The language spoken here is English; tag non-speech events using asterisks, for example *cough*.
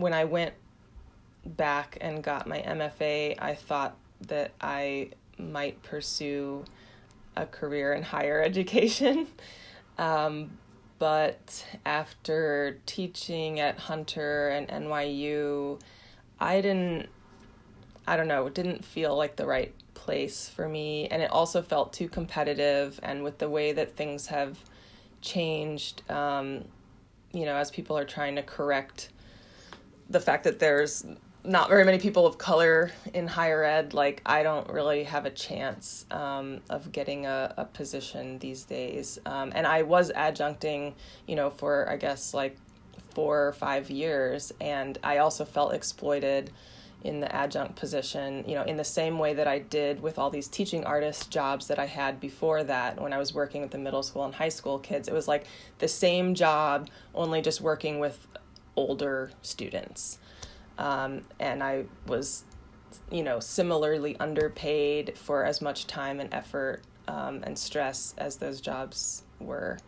when I went back and got my MFA, I thought that I might pursue a career in higher *laughs* education. Um, but after teaching at Hunter and NYU, I didn't, I don't know, it didn't feel like the right place for me. And it also felt too competitive. And with the way that things have changed, um, you know, as people are trying to correct the fact that there's not very many people of color in higher ed. Like, I don't really have a chance um, of getting a, a position these days. Um, and I was adjuncting, you know, for I guess like four or five years. And I also felt exploited in the adjunct position, you know, in the same way that I did with all these teaching artist jobs that I had before that when I was working with the middle school and high school kids. It was like the same job, only just working with older students um, and I was, you know, similarly underpaid for as much time and effort um, and stress as those jobs were.